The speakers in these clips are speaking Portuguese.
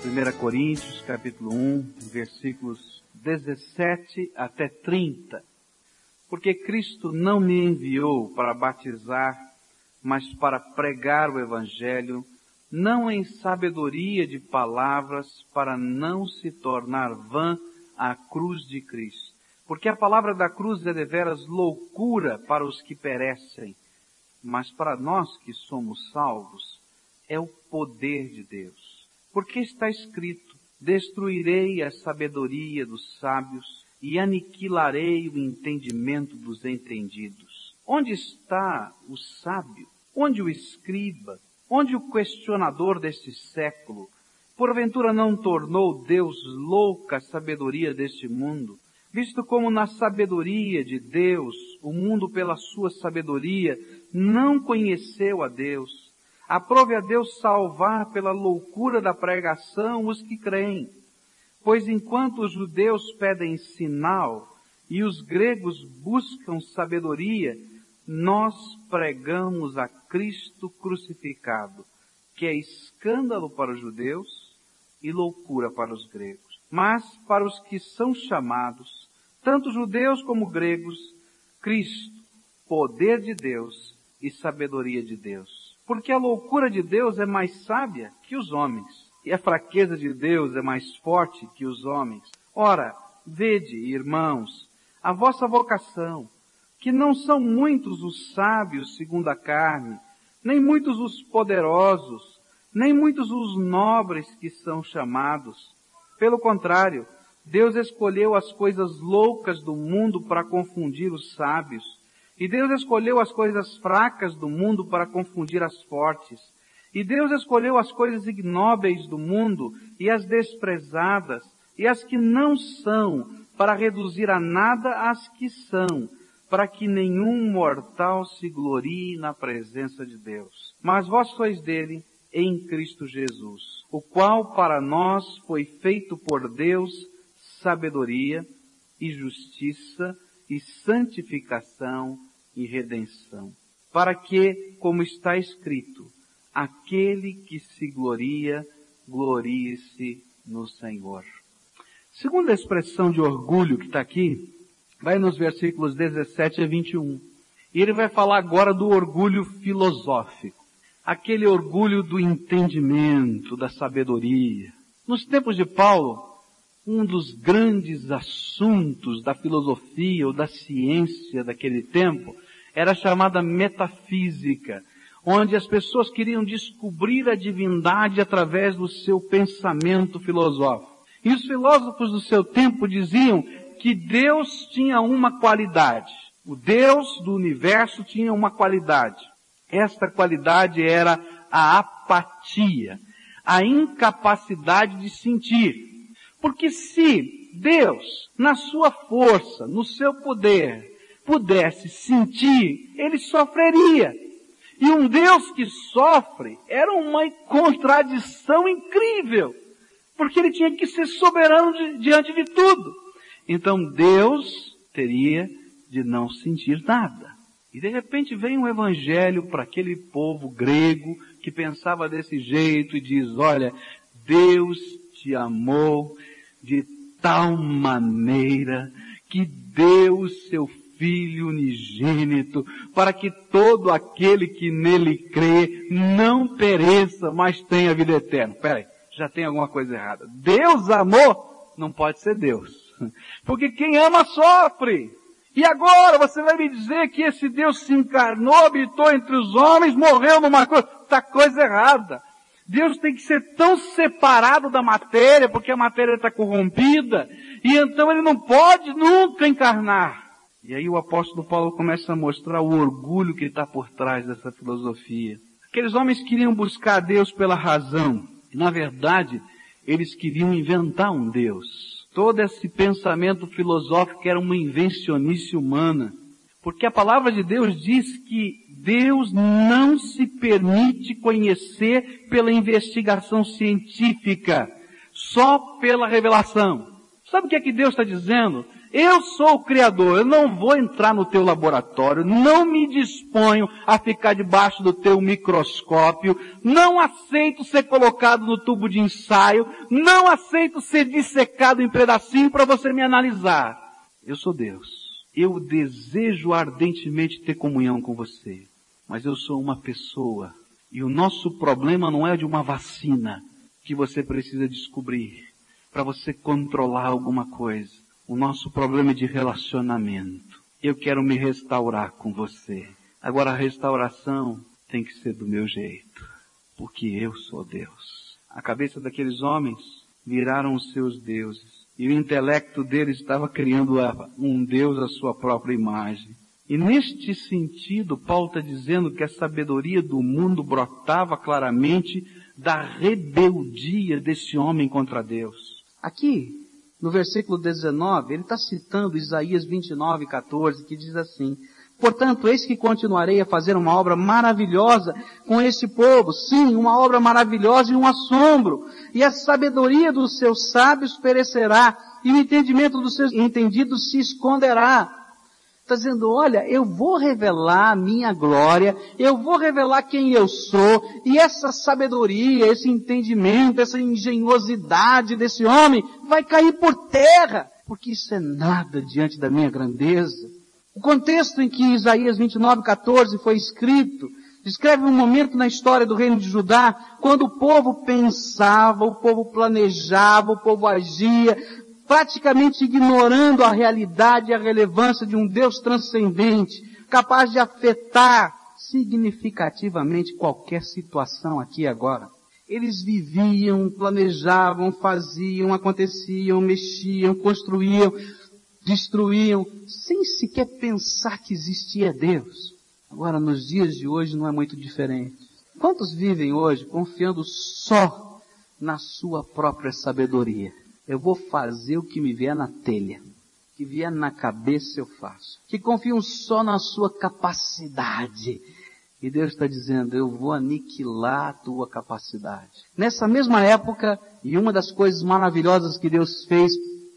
1 Coríntios, capítulo 1, versículos 17 até 30. Porque Cristo não me enviou para batizar, mas para pregar o Evangelho, não em sabedoria de palavras, para não se tornar vã a cruz de Cristo. Porque a palavra da cruz é deveras loucura para os que perecem, mas para nós que somos salvos, é o poder de Deus. Porque está escrito, destruirei a sabedoria dos sábios e aniquilarei o entendimento dos entendidos. Onde está o sábio? Onde o escriba? Onde o questionador deste século? Porventura não tornou Deus louca a sabedoria deste mundo? Visto como na sabedoria de Deus, o mundo pela sua sabedoria não conheceu a Deus. Aprove a Deus salvar pela loucura da pregação os que creem. Pois enquanto os judeus pedem sinal e os gregos buscam sabedoria, nós pregamos a Cristo crucificado, que é escândalo para os judeus e loucura para os gregos. Mas para os que são chamados, tanto judeus como gregos, Cristo, poder de Deus e sabedoria de Deus. Porque a loucura de Deus é mais sábia que os homens, e a fraqueza de Deus é mais forte que os homens. Ora, vede, irmãos, a vossa vocação, que não são muitos os sábios segundo a carne, nem muitos os poderosos, nem muitos os nobres que são chamados. Pelo contrário, Deus escolheu as coisas loucas do mundo para confundir os sábios, e Deus escolheu as coisas fracas do mundo para confundir as fortes. E Deus escolheu as coisas ignóbeis do mundo e as desprezadas e as que não são para reduzir a nada as que são, para que nenhum mortal se glorie na presença de Deus. Mas vós sois dele em Cristo Jesus, o qual para nós foi feito por Deus sabedoria e justiça e santificação e redenção, para que, como está escrito, aquele que se gloria, glorie-se no Senhor. Segunda expressão de orgulho que está aqui, vai nos versículos 17 a 21. E ele vai falar agora do orgulho filosófico. Aquele orgulho do entendimento, da sabedoria. Nos tempos de Paulo, um dos grandes assuntos da filosofia ou da ciência daquele tempo era chamada metafísica, onde as pessoas queriam descobrir a divindade através do seu pensamento filosófico. E os filósofos do seu tempo diziam que Deus tinha uma qualidade. O Deus do universo tinha uma qualidade. Esta qualidade era a apatia, a incapacidade de sentir. Porque se Deus, na sua força, no seu poder, pudesse sentir, ele sofreria. E um Deus que sofre era uma contradição incrível, porque ele tinha que ser soberano de, diante de tudo. Então Deus teria de não sentir nada. E de repente vem um evangelho para aquele povo grego que pensava desse jeito e diz, olha, Deus te amou de tal maneira que deu seu Filho unigênito, para que todo aquele que nele crê não pereça, mas tenha vida eterna. Peraí, já tem alguma coisa errada. Deus amou? Não pode ser Deus. Porque quem ama sofre. E agora você vai me dizer que esse Deus se encarnou, habitou entre os homens, morreu numa coisa. Está coisa errada. Deus tem que ser tão separado da matéria, porque a matéria está corrompida, e então ele não pode nunca encarnar. E aí o apóstolo Paulo começa a mostrar o orgulho que está por trás dessa filosofia. Aqueles homens queriam buscar Deus pela razão. E, na verdade, eles queriam inventar um Deus. Todo esse pensamento filosófico era uma invencionice humana. Porque a palavra de Deus diz que Deus não se permite conhecer pela investigação científica, só pela revelação. Sabe o que é que Deus está dizendo? Eu sou o Criador, eu não vou entrar no teu laboratório, não me disponho a ficar debaixo do teu microscópio, não aceito ser colocado no tubo de ensaio, não aceito ser dissecado em pedacinho para você me analisar. Eu sou Deus. Eu desejo ardentemente ter comunhão com você, mas eu sou uma pessoa e o nosso problema não é de uma vacina que você precisa descobrir para você controlar alguma coisa. O nosso problema de relacionamento. Eu quero me restaurar com você. Agora a restauração tem que ser do meu jeito, porque eu sou Deus. A cabeça daqueles homens viraram os seus deuses. E o intelecto deles estava criando um Deus à sua própria imagem. E neste sentido, Paulo está dizendo que a sabedoria do mundo brotava claramente da rebeldia desse homem contra Deus. Aqui, no versículo 19, ele está citando Isaías 29, 14, que diz assim, Portanto, eis que continuarei a fazer uma obra maravilhosa com este povo. Sim, uma obra maravilhosa e um assombro. E a sabedoria dos seus sábios perecerá, e o entendimento dos seus entendidos se esconderá. Está dizendo, olha, eu vou revelar a minha glória, eu vou revelar quem eu sou, e essa sabedoria, esse entendimento, essa engenhosidade desse homem vai cair por terra, porque isso é nada diante da minha grandeza. O contexto em que Isaías 29, 14 foi escrito, descreve um momento na história do reino de Judá, quando o povo pensava, o povo planejava, o povo agia, praticamente ignorando a realidade e a relevância de um Deus transcendente, capaz de afetar significativamente qualquer situação aqui e agora. Eles viviam, planejavam, faziam, aconteciam, mexiam, construíam, destruíam, sem sequer pensar que existia Deus. Agora, nos dias de hoje não é muito diferente. Quantos vivem hoje confiando só na sua própria sabedoria? Eu vou fazer o que me vier na telha. O que vier na cabeça eu faço. Que confiam só na sua capacidade. E Deus está dizendo, eu vou aniquilar a tua capacidade. Nessa mesma época, e uma das coisas maravilhosas que Deus fez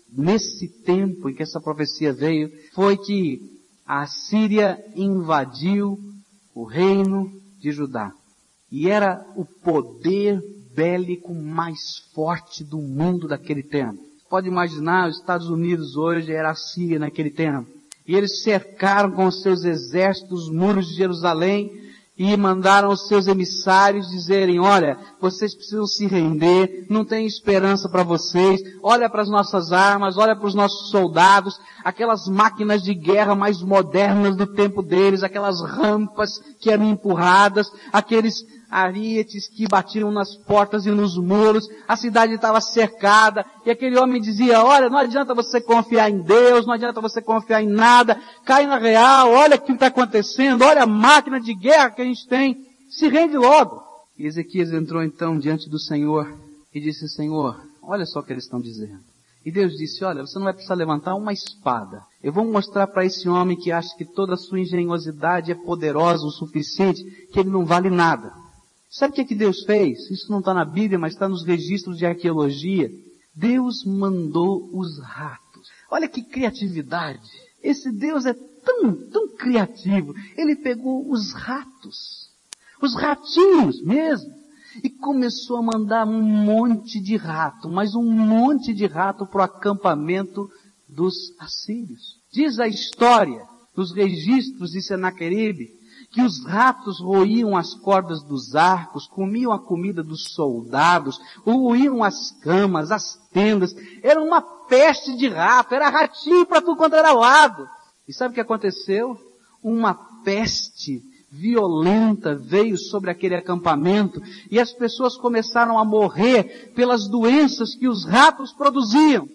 nesse tempo em que essa profecia veio, foi que a Síria invadiu o reino de Judá. E era o poder bélico mais forte do mundo daquele tempo. Pode imaginar, os Estados Unidos hoje era a Síria naquele tempo. E eles cercaram com seus exércitos os muros de Jerusalém e mandaram os seus emissários dizerem, olha, vocês precisam se render, não tem esperança para vocês, olha para as nossas armas, olha para os nossos soldados, aquelas máquinas de guerra mais modernas do tempo deles, aquelas rampas que eram empurradas, aqueles arietes que batiam nas portas e nos muros, a cidade estava cercada, e aquele homem dizia, olha, não adianta você confiar em Deus, não adianta você confiar em nada, cai na real, olha o que está acontecendo, olha a máquina de guerra que a gente tem, se rende logo. E Ezequias entrou então diante do Senhor e disse, Senhor, olha só o que eles estão dizendo. E Deus disse, olha, você não vai precisar levantar uma espada. Eu vou mostrar para esse homem que acha que toda a sua engenhosidade é poderosa o suficiente, que ele não vale nada. Sabe o que, é que Deus fez? Isso não está na Bíblia, mas está nos registros de arqueologia. Deus mandou os ratos. Olha que criatividade. Esse Deus é tão, tão criativo. Ele pegou os ratos. Os ratinhos mesmo. E começou a mandar um monte de rato, mas um monte de rato para o acampamento dos assírios. Diz a história, nos registros de Senaqueribe, que os ratos roíam as cordas dos arcos, comiam a comida dos soldados, roíam as camas, as tendas. Era uma peste de rato, era ratinho para tudo quanto era lado. E sabe o que aconteceu? Uma peste violenta veio sobre aquele acampamento e as pessoas começaram a morrer pelas doenças que os ratos produziam.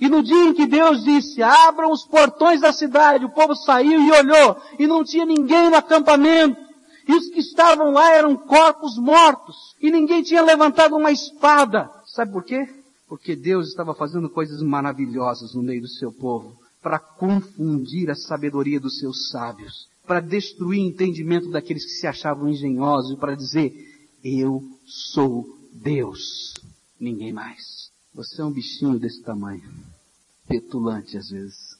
E no dia em que Deus disse, abram os portões da cidade, o povo saiu e olhou, e não tinha ninguém no acampamento. E os que estavam lá eram corpos mortos. E ninguém tinha levantado uma espada. Sabe por quê? Porque Deus estava fazendo coisas maravilhosas no meio do seu povo, para confundir a sabedoria dos seus sábios, para destruir o entendimento daqueles que se achavam engenhosos, para dizer, eu sou Deus, ninguém mais. Você é um bichinho desse tamanho. petulante às vezes,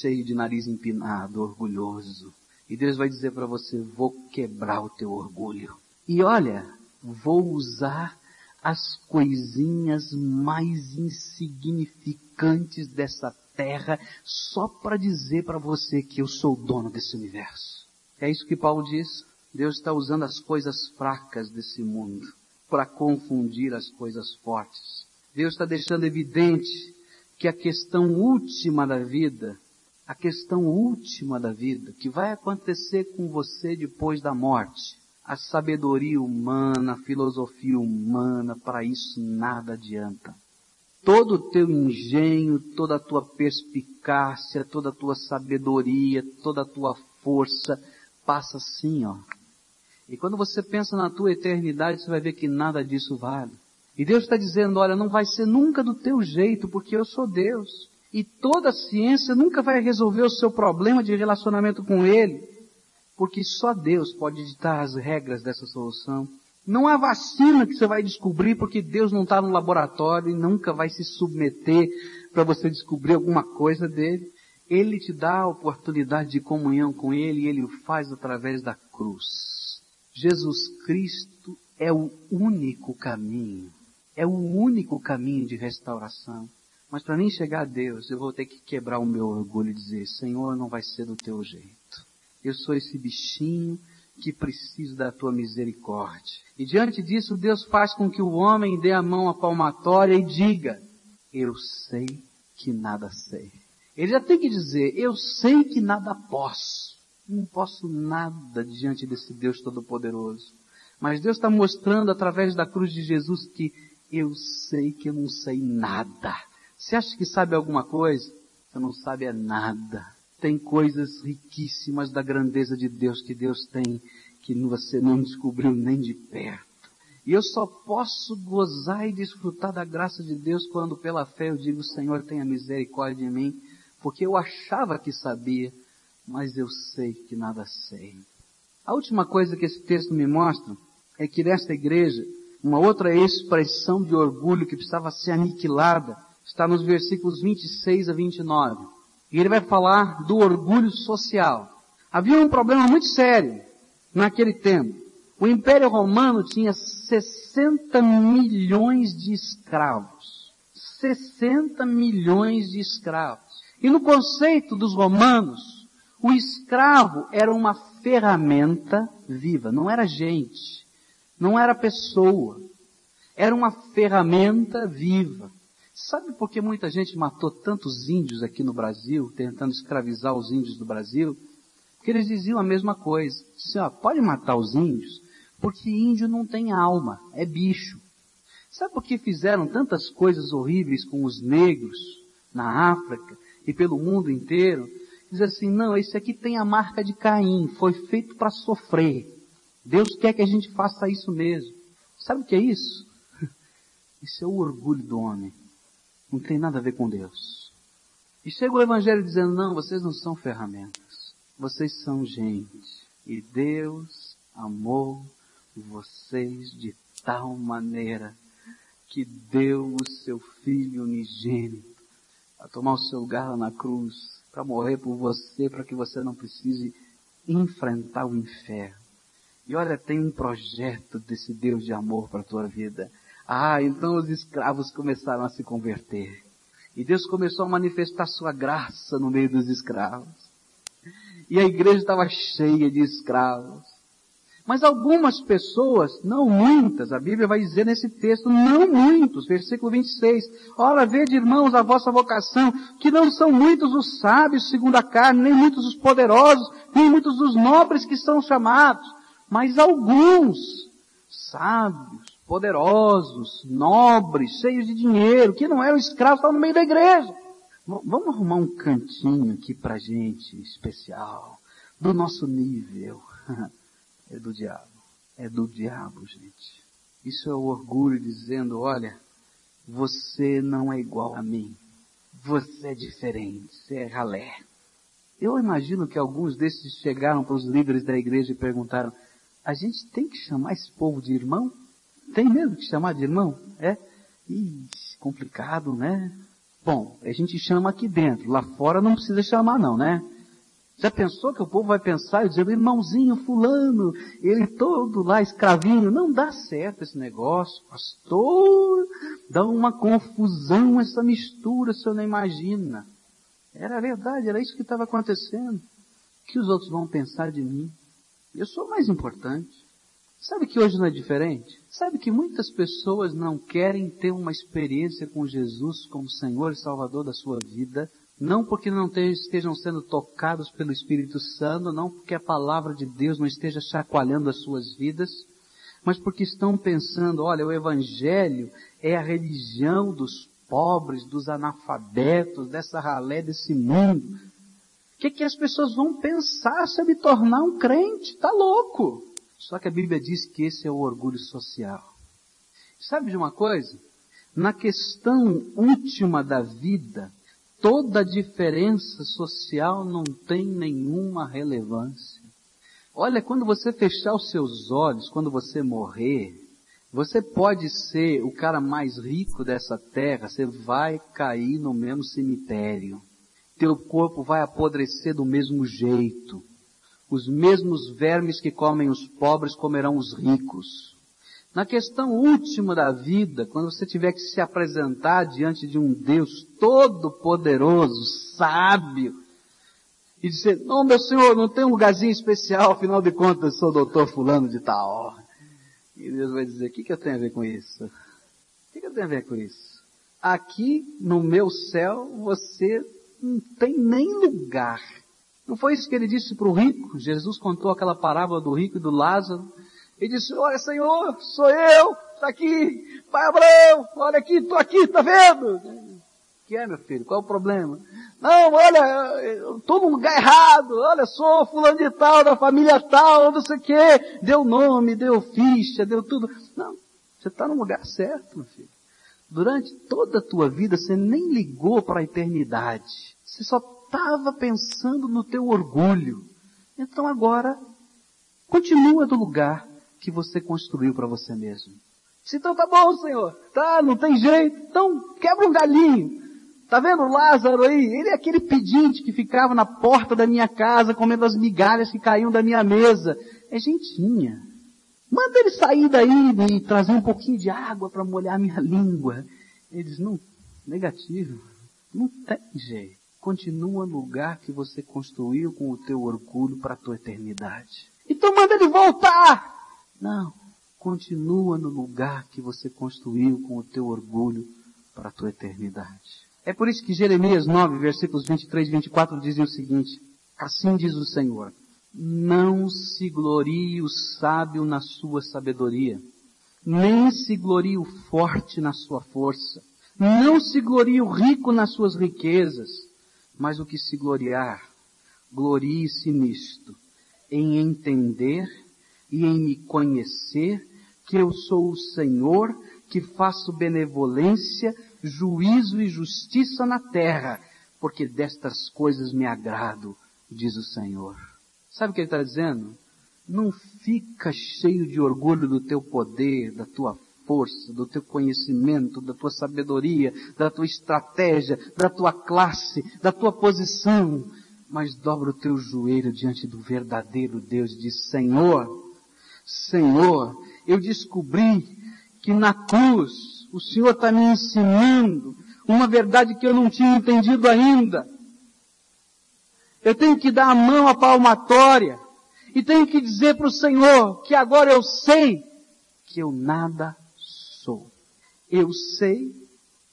cheio de nariz empinado, orgulhoso. E Deus vai dizer para você: vou quebrar o teu orgulho. E olha, vou usar as coisinhas mais insignificantes dessa terra só para dizer para você que eu sou o dono desse universo. É isso que Paulo diz. Deus está usando as coisas fracas desse mundo para confundir as coisas fortes. Deus está deixando evidente que a questão última da vida, a questão última da vida, que vai acontecer com você depois da morte, a sabedoria humana, a filosofia humana, para isso nada adianta. Todo o teu engenho, toda a tua perspicácia, toda a tua sabedoria, toda a tua força passa assim, ó. E quando você pensa na tua eternidade, você vai ver que nada disso vale. E Deus está dizendo, olha, não vai ser nunca do teu jeito, porque eu sou Deus. E toda ciência nunca vai resolver o seu problema de relacionamento com Ele, porque só Deus pode ditar as regras dessa solução. Não há vacina que você vai descobrir porque Deus não está no laboratório e nunca vai se submeter para você descobrir alguma coisa dele. Ele te dá a oportunidade de comunhão com Ele e Ele o faz através da cruz. Jesus Cristo é o único caminho é o único caminho de restauração. Mas para mim chegar a Deus, eu vou ter que quebrar o meu orgulho e dizer, Senhor, não vai ser do teu jeito. Eu sou esse bichinho que preciso da tua misericórdia. E diante disso, Deus faz com que o homem dê a mão à palmatória e diga, eu sei que nada sei. Ele já tem que dizer, eu sei que nada posso. Não posso nada diante desse Deus Todo-Poderoso. Mas Deus está mostrando através da cruz de Jesus que eu sei que eu não sei nada. Você acha que sabe alguma coisa? Você não sabe é nada. Tem coisas riquíssimas da grandeza de Deus que Deus tem que você não descobriu nem de perto. E eu só posso gozar e desfrutar da graça de Deus quando pela fé eu digo, Senhor, tenha misericórdia de mim, porque eu achava que sabia, mas eu sei que nada sei. A última coisa que esse texto me mostra é que nesta igreja uma outra expressão de orgulho que precisava ser aniquilada está nos versículos 26 a 29. E ele vai falar do orgulho social. Havia um problema muito sério naquele tempo. O Império Romano tinha 60 milhões de escravos. 60 milhões de escravos. E no conceito dos romanos, o escravo era uma ferramenta viva, não era gente. Não era pessoa. Era uma ferramenta viva. Sabe por que muita gente matou tantos índios aqui no Brasil, tentando escravizar os índios do Brasil? Porque eles diziam a mesma coisa. Diziam, ó, pode matar os índios, porque índio não tem alma, é bicho. Sabe por que fizeram tantas coisas horríveis com os negros na África e pelo mundo inteiro? Diz assim, não, esse aqui tem a marca de Caim, foi feito para sofrer. Deus quer que a gente faça isso mesmo. Sabe o que é isso? Isso é o orgulho do homem. Não tem nada a ver com Deus. E chega o Evangelho dizendo, não, vocês não são ferramentas. Vocês são gente. E Deus amou vocês de tal maneira que deu o seu Filho unigênito a tomar o seu lugar na cruz, para morrer por você, para que você não precise enfrentar o inferno. E olha, tem um projeto desse Deus de amor para a tua vida. Ah, então os escravos começaram a se converter. E Deus começou a manifestar sua graça no meio dos escravos. E a igreja estava cheia de escravos. Mas algumas pessoas, não muitas, a Bíblia vai dizer nesse texto, não muitos, versículo 26. Ora, vede irmãos a vossa vocação, que não são muitos os sábios segundo a carne, nem muitos os poderosos, nem muitos os nobres que são chamados mas alguns sábios, poderosos, nobres, cheios de dinheiro, que não eram escravos, estavam no meio da igreja. Vamos arrumar um cantinho aqui pra gente, especial, do nosso nível. É do diabo. É do diabo, gente. Isso é o orgulho dizendo, olha, você não é igual a mim. Você é diferente, você é ralé. Eu imagino que alguns desses chegaram para os líderes da igreja e perguntaram, a gente tem que chamar esse povo de irmão? Tem mesmo que chamar de irmão? É? Ih, complicado, né? Bom, a gente chama aqui dentro, lá fora não precisa chamar não, né? Já pensou que o povo vai pensar e dizer, irmãozinho fulano, ele todo lá escravinho, não dá certo esse negócio, pastor, dá uma confusão essa mistura, senhor não imagina. Era verdade, era isso que estava acontecendo. O que os outros vão pensar de mim? Eu sou mais importante. Sabe que hoje não é diferente? Sabe que muitas pessoas não querem ter uma experiência com Jesus como Senhor e Salvador da sua vida, não porque não estejam sendo tocados pelo Espírito Santo, não porque a palavra de Deus não esteja chacoalhando as suas vidas, mas porque estão pensando, olha, o Evangelho é a religião dos pobres, dos analfabetos, dessa ralé desse mundo. O que, que as pessoas vão pensar se eu me tornar um crente? Tá louco! Só que a Bíblia diz que esse é o orgulho social. Sabe de uma coisa? Na questão última da vida, toda diferença social não tem nenhuma relevância. Olha, quando você fechar os seus olhos, quando você morrer, você pode ser o cara mais rico dessa terra, você vai cair no mesmo cemitério. Teu corpo vai apodrecer do mesmo jeito. Os mesmos vermes que comem os pobres comerão os ricos. Na questão última da vida, quando você tiver que se apresentar diante de um Deus todo-poderoso, sábio, e dizer, não, meu senhor, não tem um lugarzinho especial, afinal de contas, sou doutor fulano de tal. E Deus vai dizer, o que, que eu tenho a ver com isso? O que, que eu tenho a ver com isso? Aqui, no meu céu, você não tem nem lugar. Não foi isso que ele disse para o rico? Jesus contou aquela parábola do rico e do Lázaro. Ele disse, olha Senhor, sou eu, está aqui, Pai Abraão, olha aqui, estou aqui, está vendo? que é, meu filho? Qual é o problema? Não, olha, estou num lugar errado, olha, sou fulano de tal, da família tal, não sei o quê. Deu nome, deu ficha, deu tudo. Não, você está no lugar certo, meu filho. Durante toda a tua vida você nem ligou para a eternidade. Você só estava pensando no teu orgulho. Então agora, continua no lugar que você construiu para você mesmo. Então tá bom, Senhor. Tá, não tem jeito. Então quebra um galinho. Tá vendo Lázaro aí? Ele é aquele pedinte que ficava na porta da minha casa comendo as migalhas que caíam da minha mesa. É gentinha. Manda ele sair daí e trazer um pouquinho de água para molhar minha língua. Ele diz, não, negativo. Não tem jeito. Continua no lugar que você construiu com o teu orgulho para a tua eternidade. Então manda ele voltar. Não. Continua no lugar que você construiu com o teu orgulho para a tua eternidade. É por isso que Jeremias 9, versículos 23 e 24 dizem o seguinte, assim diz o Senhor, não se glorie o sábio na sua sabedoria, nem se glorie o forte na sua força, não se glorie o rico nas suas riquezas, mas o que se gloriar, glorie-se nisto, em entender e em me conhecer que eu sou o Senhor que faço benevolência juízo e justiça na terra, porque destas coisas me agrado, diz o Senhor. Sabe o que ele está dizendo? Não fica cheio de orgulho do teu poder, da tua força, do teu conhecimento, da tua sabedoria, da tua estratégia, da tua classe, da tua posição, mas dobra o teu joelho diante do verdadeiro Deus e diz, Senhor, Senhor, eu descobri que na cruz o Senhor está me ensinando uma verdade que eu não tinha entendido ainda. Eu tenho que dar a mão à palmatória e tenho que dizer para o Senhor que agora eu sei que eu nada sou. Eu sei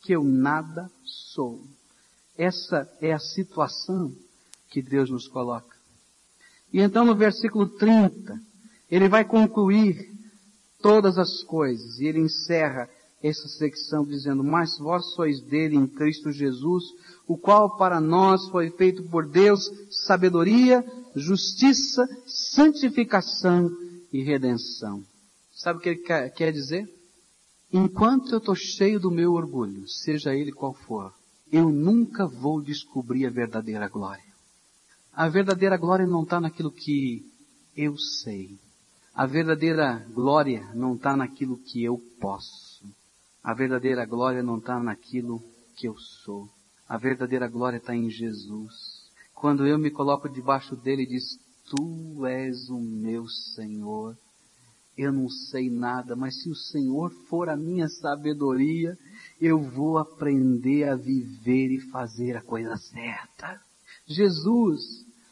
que eu nada sou. Essa é a situação que Deus nos coloca. E então no versículo 30, ele vai concluir todas as coisas e ele encerra essa secção dizendo, mas vós sois dele em Cristo Jesus, o qual para nós foi feito por Deus sabedoria, justiça, santificação e redenção. Sabe o que ele quer dizer? Enquanto eu estou cheio do meu orgulho, seja ele qual for, eu nunca vou descobrir a verdadeira glória. A verdadeira glória não está naquilo que eu sei. A verdadeira glória não está naquilo que eu posso. A verdadeira glória não está naquilo que eu sou. A verdadeira glória está em Jesus. Quando eu me coloco debaixo dele e diz, Tu és o meu Senhor. Eu não sei nada, mas se o Senhor for a minha sabedoria, eu vou aprender a viver e fazer a coisa certa. Jesus,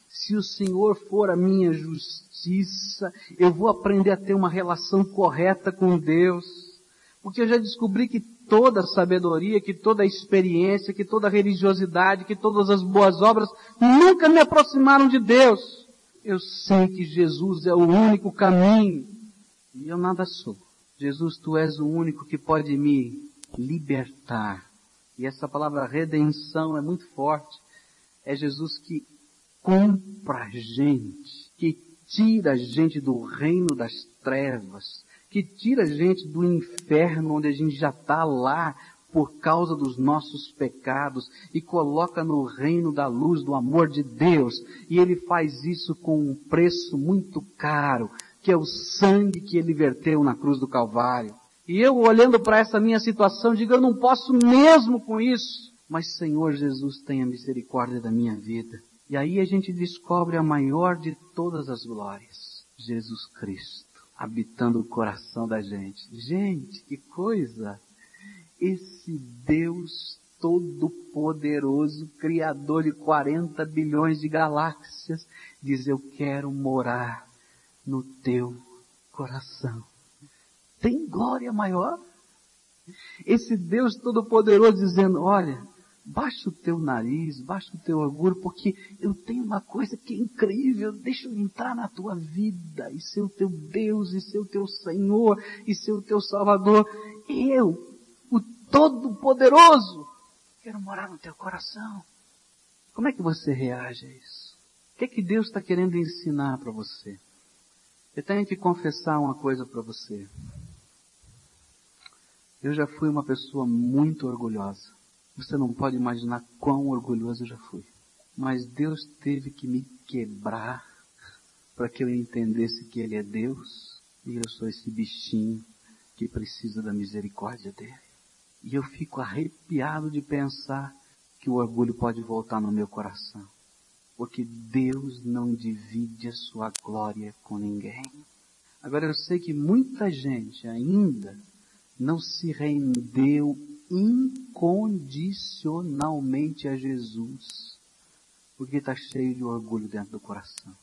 se o Senhor for a minha justiça, eu vou aprender a ter uma relação correta com Deus. Porque eu já descobri que toda sabedoria, que toda experiência, que toda religiosidade, que todas as boas obras nunca me aproximaram de Deus. Eu sei que Jesus é o único caminho e eu nada sou. Jesus, tu és o único que pode me libertar. E essa palavra redenção é muito forte. É Jesus que compra a gente, que tira a gente do reino das trevas, que tira a gente do inferno onde a gente já está lá por causa dos nossos pecados e coloca no reino da luz do amor de Deus. E Ele faz isso com um preço muito caro, que é o sangue que Ele verteu na cruz do Calvário. E eu olhando para essa minha situação, digo, eu não posso mesmo com isso. Mas Senhor Jesus, tenha misericórdia da minha vida. E aí a gente descobre a maior de todas as glórias. Jesus Cristo habitando o coração da gente. Gente, que coisa! Esse Deus todo-poderoso, criador de 40 bilhões de galáxias, diz: Eu quero morar no teu coração. Tem glória maior? Esse Deus todo-poderoso dizendo: Olha, Baixa o teu nariz, baixa o teu orgulho, porque eu tenho uma coisa que é incrível. Deixa eu entrar na tua vida e ser o teu Deus, e ser o teu Senhor, e ser o teu Salvador. Eu, o Todo-Poderoso, quero morar no teu coração. Como é que você reage a isso? O que é que Deus está querendo ensinar para você? Eu tenho que confessar uma coisa para você. Eu já fui uma pessoa muito orgulhosa. Você não pode imaginar quão orgulhoso eu já fui. Mas Deus teve que me quebrar para que eu entendesse que Ele é Deus e eu sou esse bichinho que precisa da misericórdia dele. E eu fico arrepiado de pensar que o orgulho pode voltar no meu coração. Porque Deus não divide a sua glória com ninguém. Agora eu sei que muita gente ainda não se rendeu incondicionalmente a Jesus, porque está cheio de orgulho dentro do coração.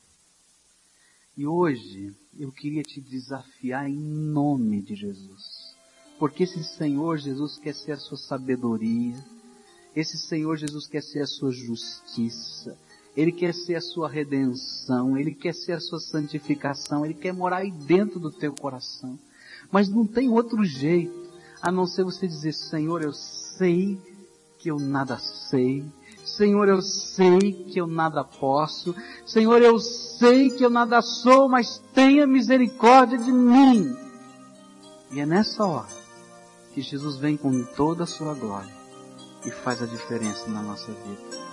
E hoje eu queria te desafiar em nome de Jesus, porque esse Senhor Jesus quer ser a sua sabedoria, esse Senhor Jesus quer ser a sua justiça, Ele quer ser a sua redenção, Ele quer ser a sua santificação, Ele quer morar aí dentro do teu coração. Mas não tem outro jeito a não ser você dizer, Senhor, eu sei que eu nada sei. Senhor, eu sei que eu nada posso. Senhor, eu sei que eu nada sou, mas tenha misericórdia de mim. E é nessa hora que Jesus vem com toda a sua glória e faz a diferença na nossa vida.